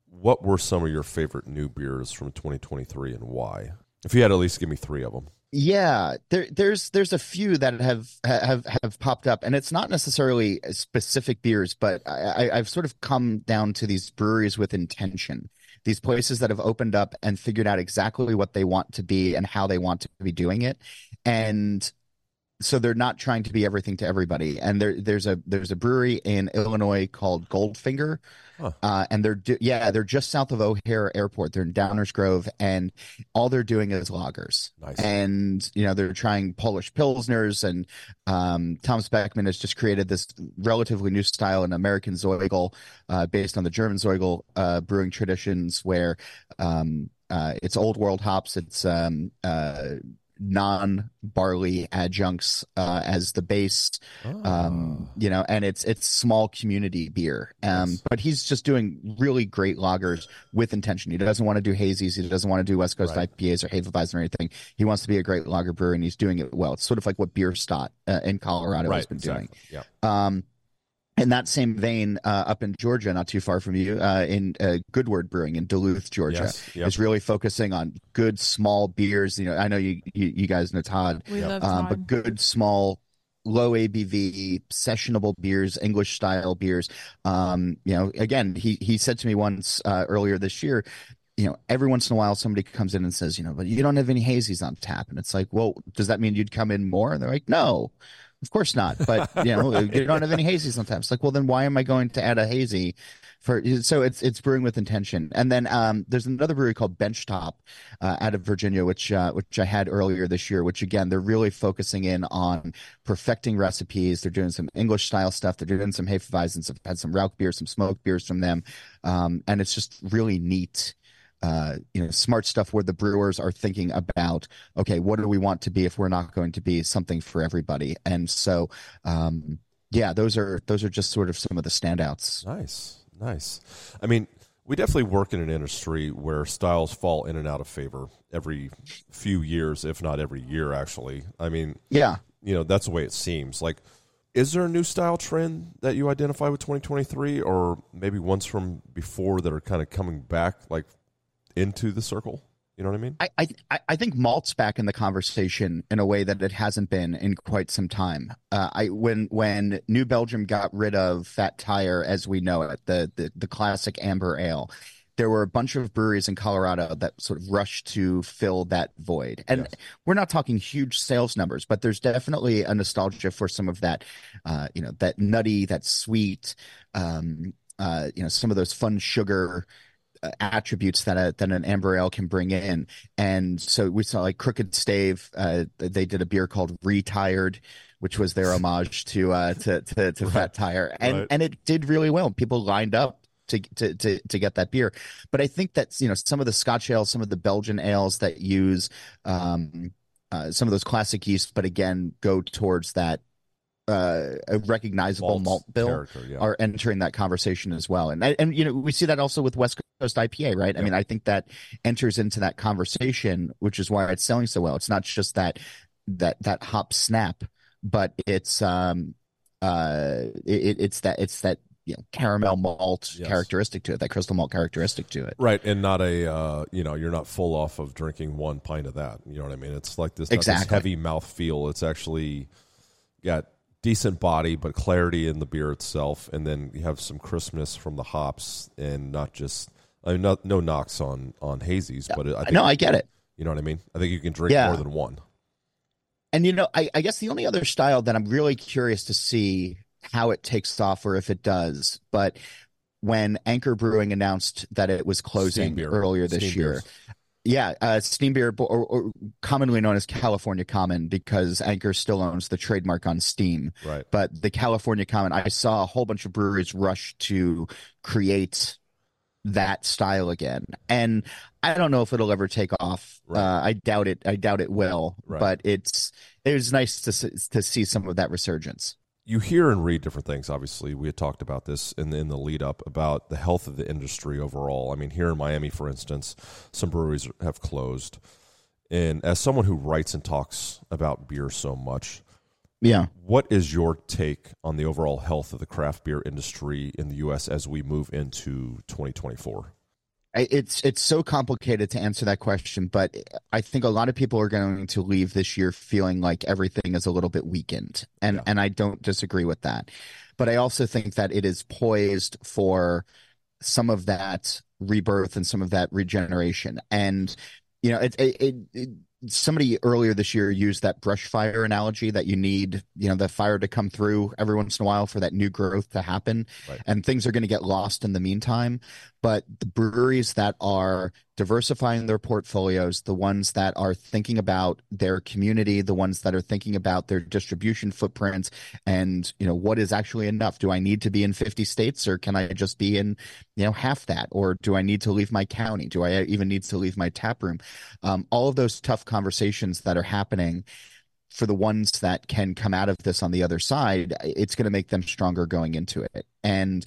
What were some of your favorite new beers from 2023 and why? If you had at least give me three of them.
Yeah, there, there's there's a few that have have have popped up, and it's not necessarily specific beers, but I, I've sort of come down to these breweries with intention, these places that have opened up and figured out exactly what they want to be and how they want to be doing it, and so they're not trying to be everything to everybody. And there there's a there's a brewery in Illinois called Goldfinger,
Huh.
uh, and they're do- yeah they're just south of O'Hare Airport. They're in Downers Grove, and all they're doing is lagers
Nice.
and you know they're trying Polish pilsners, and um, Thomas Beckmann has just created this relatively new style, in American Zoigl, uh, based on the German Zoigl uh, brewing traditions, where um, uh, it's old world hops, it's um, uh, non barley adjuncts uh, as the base, um, you know, and it's it's small community beer. Um,
Yes.
but he's just doing really great lagers with intention. He doesn't want to do hazies. He doesn't want to do West Coast
Right.
IPAs or Hefeweizen or anything. He wants to be a great lager brewer, and he's doing it well. It's sort of like what Bierstadt uh, in Colorado
right.
has been doing.
exactly. Yeah.
Um, in that same vein, uh, up in Georgia, not too far from you, uh, in uh, Good Word Brewing in Duluth, Georgia,
Yes. Yep.
is really focusing on good small beers. You know, I know you you, you guys know Todd,
We
Yeah.
love
um,
Todd.
but good small low abv sessionable beers english style beers um you know again he he said to me once uh, earlier this year you know every once in a while somebody comes in and says you know but you don't have any hazies on tap and it's like well does that mean you'd come in more and they're like no Of course not. But you know, (laughs) you don't have any hazy sometimes. Like, well, then why am I going to add a hazy? For so it's it's brewing with intention. And then um, there's another brewery called Benchtop uh, out of Virginia, which uh, which I had earlier this year. Which again, they're really focusing in on perfecting recipes. They're doing some English style stuff. They're doing some Hefeweizens. I've had some Rauch beer, some smoked beers from them, um, and it's just really neat uh, you know, smart stuff where the brewers are thinking about, okay, what do we want to be if we're not going to be something for everybody? And so, um, yeah, those are those are just sort of some of the standouts.
Nice, nice. I mean, we definitely work in an industry where styles fall in and out of favor every few years, if not every year. Actually, I mean,
yeah,
you know, that's the way it seems. Like, is there a new style trend that you identify with 2023, or maybe ones from before that are kind of coming back, like into the circle? You know what I mean?
I, I I think malt's back in the conversation in a way that it hasn't been in quite some time. Uh, I when when New Belgium got rid of Fat Tire as we know it, the the, the classic amber ale, there were a bunch of breweries in Colorado that sort of rushed to fill that void. And yes. we're not talking huge sales numbers, but there's definitely a nostalgia for some of that, uh, you know, that nutty, that sweet, um, uh, you know, some of those fun sugar attributes that a, that an amber ale can bring in. And so we saw like Crooked Stave. Uh, they did a beer called Retired, which was their homage to uh, to to, to right. Fat Tire, and right. and it did really well. People lined up to, to to to get that beer. But I think that you know some of the Scotch ales, some of the Belgian ales that use um, uh, some of those classic yeast, but again go towards that uh, a recognizable malt, malt bill yeah. are entering that conversation as well. And and you know we see that also with West Coast IPA, right? I mean, I think that enters into that conversation, which is why it's selling so well. It's not just that that that hop snap, but it's um uh it, it's that it's that you know, caramel malt yes. characteristic to it, that crystal malt characteristic to it.
Right, and not a uh, you know, you're not full off of drinking one pint of that. You know what I mean? It's like this, exactly. this heavy mouth feel. It's actually got decent body, but clarity in the beer itself, and then you have some crispness from the hops, and not just I mean, no, no knocks on on hazies, but I think,
no, I get it.
You know what I mean? I think you can drink yeah. more than one.
And you know, I, I guess the only other style that I'm really curious to see how it takes off or if it does, but when Anchor Brewing announced that it was closing earlier this Steam year, beers. Yeah, uh, steam beer, or, or, commonly known as California Common, because Anchor still owns the trademark on Steam.
Right.
But the California Common, I saw a whole bunch of breweries rush to create that style again, and I don't know if it'll ever take off. Right. Uh, I doubt it. I doubt it will. Right. But it's it was nice to to see some of that resurgence
you hear and read different things. Obviously, we had talked about this in the, in the lead up about the health of the industry overall. I mean, here in Miami, for instance, some breweries have closed. And as someone who writes and talks about beer so much,
yeah,
what is your take on the overall health of the craft beer industry in the U.S. as we move into 2024?
it's it's so complicated to answer that question, but I think a lot of people are going to leave this year feeling like everything is a little bit weakened, and yeah. and I don't disagree with that. But I also think that it is poised for some of that rebirth and some of that regeneration, and you know, it, it, it somebody earlier this year used that brush fire analogy that you need, you know, the fire to come through every once in a while for that new growth to happen. Right. And things are going to get lost in the meantime. But the breweries that are diversifying their portfolios, the ones that are thinking about their community, the ones that are thinking about their distribution footprints and, you know, what is actually enough? Do I need to be in 50 states or can I just be in, you know, half that? Or do I need to leave my county? Do I even need to leave my tap room? Um, all of those tough conversations that are happening for the ones that can come out of this on the other side, it's going to make them stronger going into it. And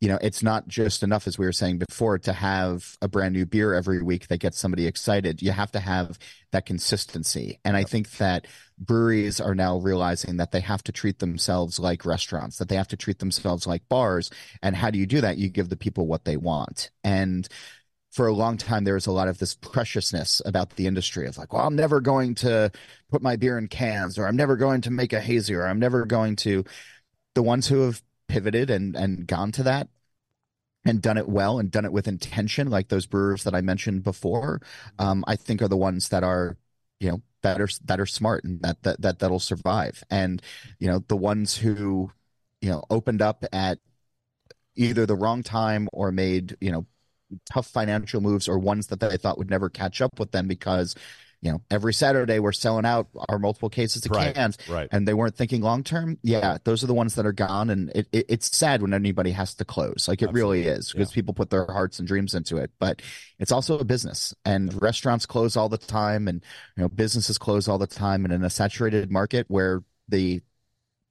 you know, it's not just enough, as we were saying before, to have a brand new beer every week that gets somebody excited. You have to have that consistency. And I think that breweries are now realizing that they have to treat themselves like restaurants, that they have to treat themselves like bars. And how do you do that? You give the people what they want. And for a long time, there was a lot of this preciousness about the industry of like, well, I'm never going to put my beer in cans, or I'm never going to make a hazy, or I'm never going to. The ones who have pivoted and and gone to that and done it well and done it with intention, like those brewers that I mentioned before, um, I think are the ones that are you know that are that are smart and that that, that that'll survive. And you know the ones who you know opened up at either the wrong time or made you know tough financial moves or ones that they thought would never catch up with them because you know every saturday we're selling out our multiple cases of
Right,
cans
right.
and they weren't thinking long term yeah those are the ones that are gone and it, it, it's sad when anybody has to close like it really is because
yeah.
people put their hearts and dreams into it but it's also a business and restaurants close all the time and you know businesses close all the time and in a saturated market where the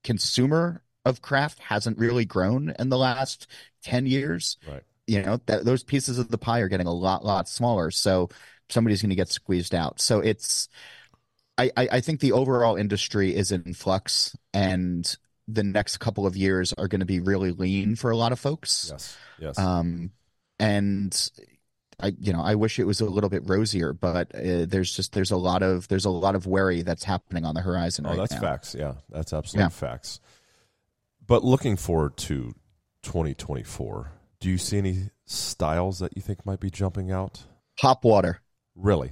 consumer of craft hasn't really grown in the last 10 years
Right.
you know that those pieces of the pie are getting a lot lot smaller so somebody's going to get squeezed out so it's I, I i think the overall industry is in flux and the next couple of years are going to be really lean for a lot of folks
Yes. Yes.
um and I, you know, I wish it was a little bit rosier, but uh, there's just there's a lot of there's a lot of worry that's happening on the horizon
oh,
right
that's
now.
facts. Yeah, that's absolute
Yeah.
facts. But looking forward to 2024, do you see any styles that you think might be jumping out?
Hop water,
Really?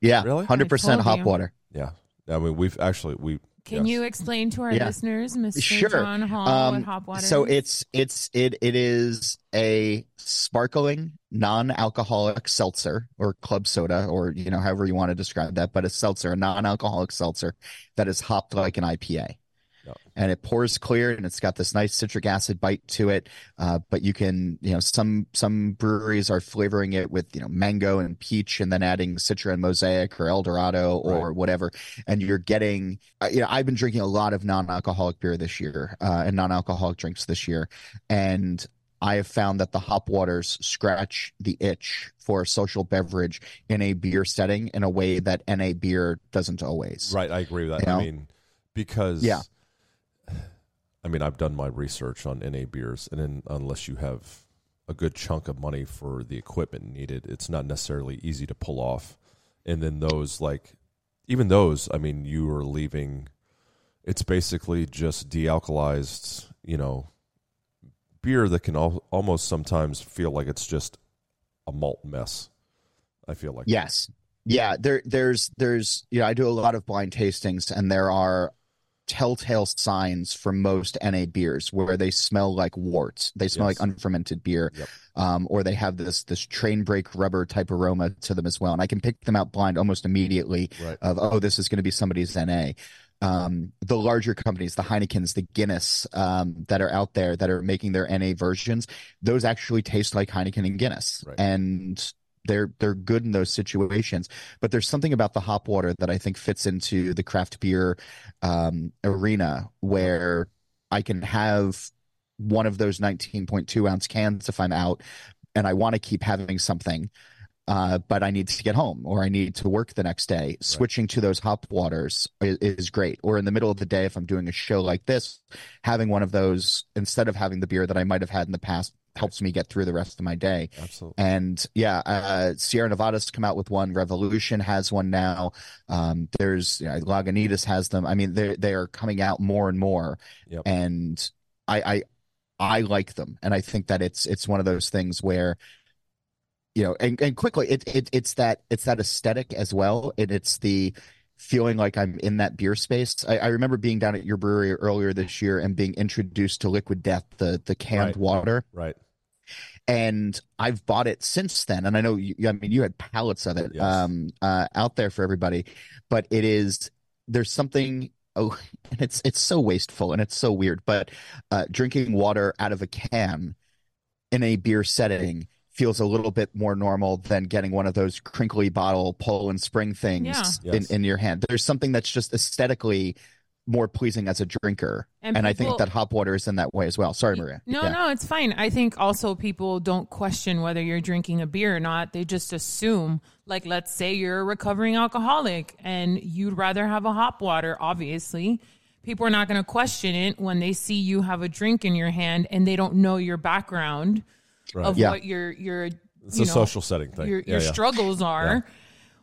yeah,
Really?
Hundred percent
told
hop
you.
water.
Yeah. I mean, we've actually we.
Can
yes.
you explain to our
Yeah.
listeners, Mr.
Sure.
John Holl,
Um,
what hop water
So
is?
it's it's it it is a sparkling non-alcoholic seltzer or club soda or you know however you want to describe that, but a seltzer, a non-alcoholic seltzer that is hopped like an IPA. And it pours clear, and it's got this nice citric acid bite to it. Uh, but you can, you know, some some breweries are flavoring it with, you know, mango and peach, and then adding Citra and Mosaic or El Dorado or
Right.
whatever. And you're getting, uh, you know, I've been drinking a lot of non-alcoholic beer this year uh, and non-alcoholic drinks this year, and I have found that the hop waters scratch the itch for a social beverage in a beer setting in a way that NA beer doesn't always.
Right, I agree with that.
You
I mean, because
Yeah.
I mean, I've done my research on NA beers, and then unless you have a good chunk of money for the equipment needed, it's not necessarily easy to pull off. And then those, like, even those, I mean, you are leaving. It's basically just dealcoholized, you know, beer that can al- almost sometimes feel like it's just a malt mess. I feel like
Yes. Yeah, there there's there's you know, I do a lot of blind tastings and there are telltale signs for most NA beers where they smell like worts. They smell
Yes.
like unfermented beer.
Yep.
Um, or they have this this train brake rubber type aroma to them as well. And I can pick them out blind almost immediately
Right.
of oh, this is going to be somebody's NA. Um, the larger companies, the Heinekens, the Guinness, um, that are out there that are making their NA versions, those actually taste like Heineken and Guinness.
Right.
And they're they're good in those situations. But there's something about the hop water that I think fits into the craft beer um, arena where I can have one of those 19.2 ounce cans if I'm out and I want to keep having something. Uh, but I need to get home or I need to work the next day. Switching to those hop waters is, is great. Or in the middle of the day, if I'm doing a show like this, having one of those instead of having the beer that I might have had in the past helps me get through the rest of my day.
absolutely.
And yeah, uh, Sierra Nevada's come out with one. Revolution has one now. Um, there's you know, Lagunitas has them. I mean, they they are coming out more and more.
Yep.
And I, I I like them, and I think that it's it's one of those things where you know, and, and quickly it, it it's that it's that aesthetic as well, and it's the feeling like I'm in that beer space. I, I remember being down at your brewery earlier this year and being introduced to Liquid Death, the the canned
Right.
water
Right.
and I've bought it since then. And I know, you, I mean, you had pallets of it
Yes.
um, uh, out there for everybody, but it is there's something. Oh, (laughs) and it's it's so wasteful and it's so weird. But uh, drinking water out of a can in a beer setting feels a little bit more normal than getting one of those crinkly bottle Poland Spring things
Yeah.
in
Yes.
in your hand. There's something that's just aesthetically more pleasing as a drinker,
And
and, I think that hop water is in that way as well. Sorry, Maria.
No,
Yeah.
no, it's fine. I think also people don't question whether you're drinking a beer or not. They just assume, like, let's say you're a recovering alcoholic and you'd rather have a hop water, obviously. People are not going to question it when they see you have a drink in your hand and they don't know your background
Right.
of
Yeah.
what your, your,
It's
you
a
know,
social setting thing.
your, your
yeah.
struggles are.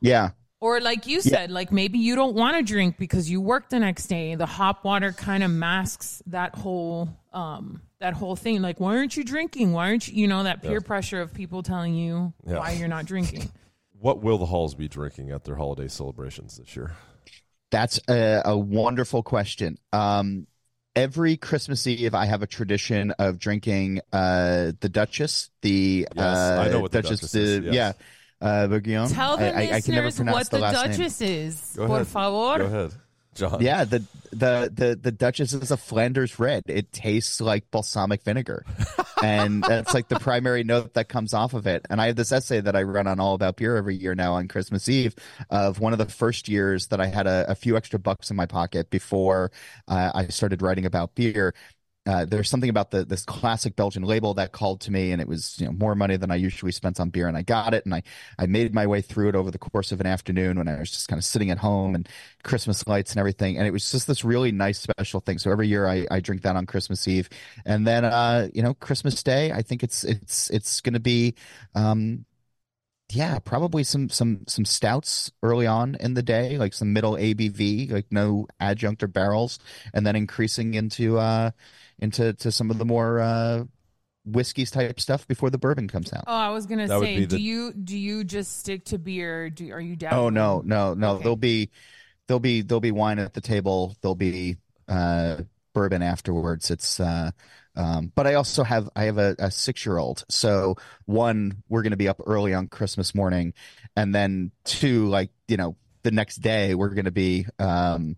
Yeah.
Or like you said, like maybe you don't want to drink because you work the next day. The hop water kind of masks that whole um that whole thing. Like, why aren't you drinking? Why aren't you you know, that peer pressure of people telling you
Yeah.
why you're not drinking. (laughs)
What will the Holls be drinking at their holiday celebrations this year?
That's a, a wonderful question. Um, every Christmas Eve, I have a tradition of drinking uh, the Duchess, the
Yes,
uh,
I know what the Duchess
the,
is, yes.
yeah, uh, Bourguignon.
Tell the
I, I, I can never
listeners
pronounce
what
the,
the, Duchess
name.
is.
Go
Por favor.
Go ahead, John.
Yeah, the the the the Duchess is a Flanders red. It tastes like balsamic vinegar, (laughs) and that's like the primary note that comes off of it. And I have this essay that I run on all about beer every year now on Christmas Eve of one of the first years that I had a, a few extra bucks in my pocket before uh, I started writing about beer. Uh, there's something about the this classic Belgian label that called to me, and it was you know more money than I usually spent on beer, and I got it, and I I made my way through it over the course of an afternoon when I was just kind of sitting at home and Christmas lights and everything, and it was just this really nice special thing. So every year I, I drink that on Christmas Eve, and then uh you know Christmas Day I think it's it's it's going to be um yeah probably some some some stouts early on in the day like some middle ABV like no adjunct or barrels, and then increasing into uh into to some of the more uh whiskeys type stuff before the bourbon comes out.
Oh, I was gonna
That
say,
be
do
the-
you do you just stick to beer? Do are you down?
Oh no, no, no.
Okay.
There'll be there'll be there'll be wine at the table. There'll be uh bourbon afterwards. It's uh um but I also have I have a, a six year old. So one, we're gonna be up early on Christmas morning, and then two, like, you know, the next day we're gonna be um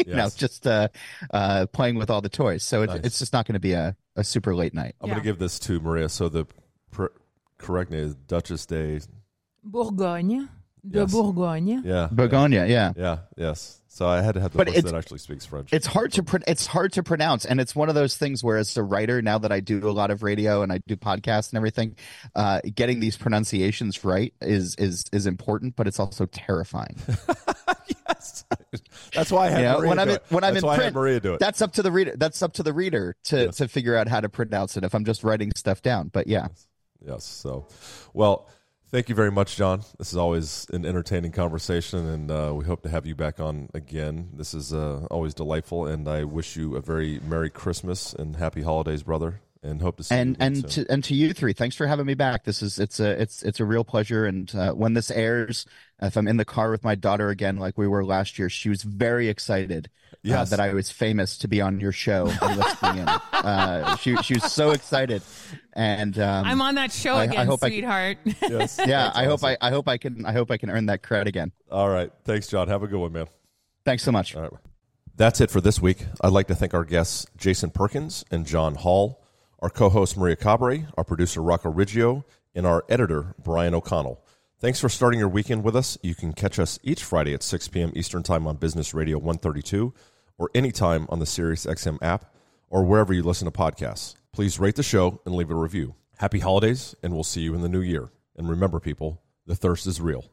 (laughs) you know, just uh uh playing with all the toys. So it,
Nice.
it's just not gonna be a, a super late night.
I'm
Yeah.
going to give this to Maria. So the pr- correct name is Duchess Day.
Bourgogne, de
Yes.
Bourgogne.
Yeah.
Bourgogne, yeah.
Yeah. Yes. So I had to have the
But
person
it's-
that actually speaks French.
it's hard to pr- it's hard to pronounce and it's one of those things where as a writer now that i do a lot of radio and i do podcasts and everything uh, getting these pronunciations right is is is important but it's also terrifying (laughs)
yes. (laughs) That's why I had
know,
Maria
when
do
I'm in,
it.
when i'm
That's
in
why I had
print
Maria do it.
that's up to the reader that's up to the reader to
Yes.
to figure out how to pronounce it if i'm just writing stuff down but yeah
Yes. So, well, thank you very much, John. This is always an entertaining conversation, and uh, we hope to have you back on again. This is uh, always delightful, and I wish you a very Merry Christmas and Happy Holidays, brother, and hope to see
and and to and to you three thanks for having me back this is it's a it's it's a real pleasure and uh, when this airs if i'm in the car with my daughter again like we were last year she was very excited uh, that i was famous to be on your show and (laughs) listening in uh, she, she was so excited and um,
I'm on that show
I- I
again,
hope I-
sweetheart. (laughs)
yes.
yeah
That's
i hope
awesome.
i i hope i can i hope i can earn that credit again
All right. Thanks, John. Have a good one, man.
thanks so much
All right. That's it for this week. I'd like to thank our guests, Jason Perkins and John Holl, our co host, Maria Cabre, our producer, Rocco Riggio, and our editor, Brian O'Connell. Thanks for starting your weekend with us. You can catch us each Friday at 6 p.m. Eastern Time on Business Radio 132 or anytime on the SiriusXM app or wherever you listen to podcasts. Please rate the show and leave a review. Happy holidays, and we'll see you in the new year. And remember, people, the thirst is real.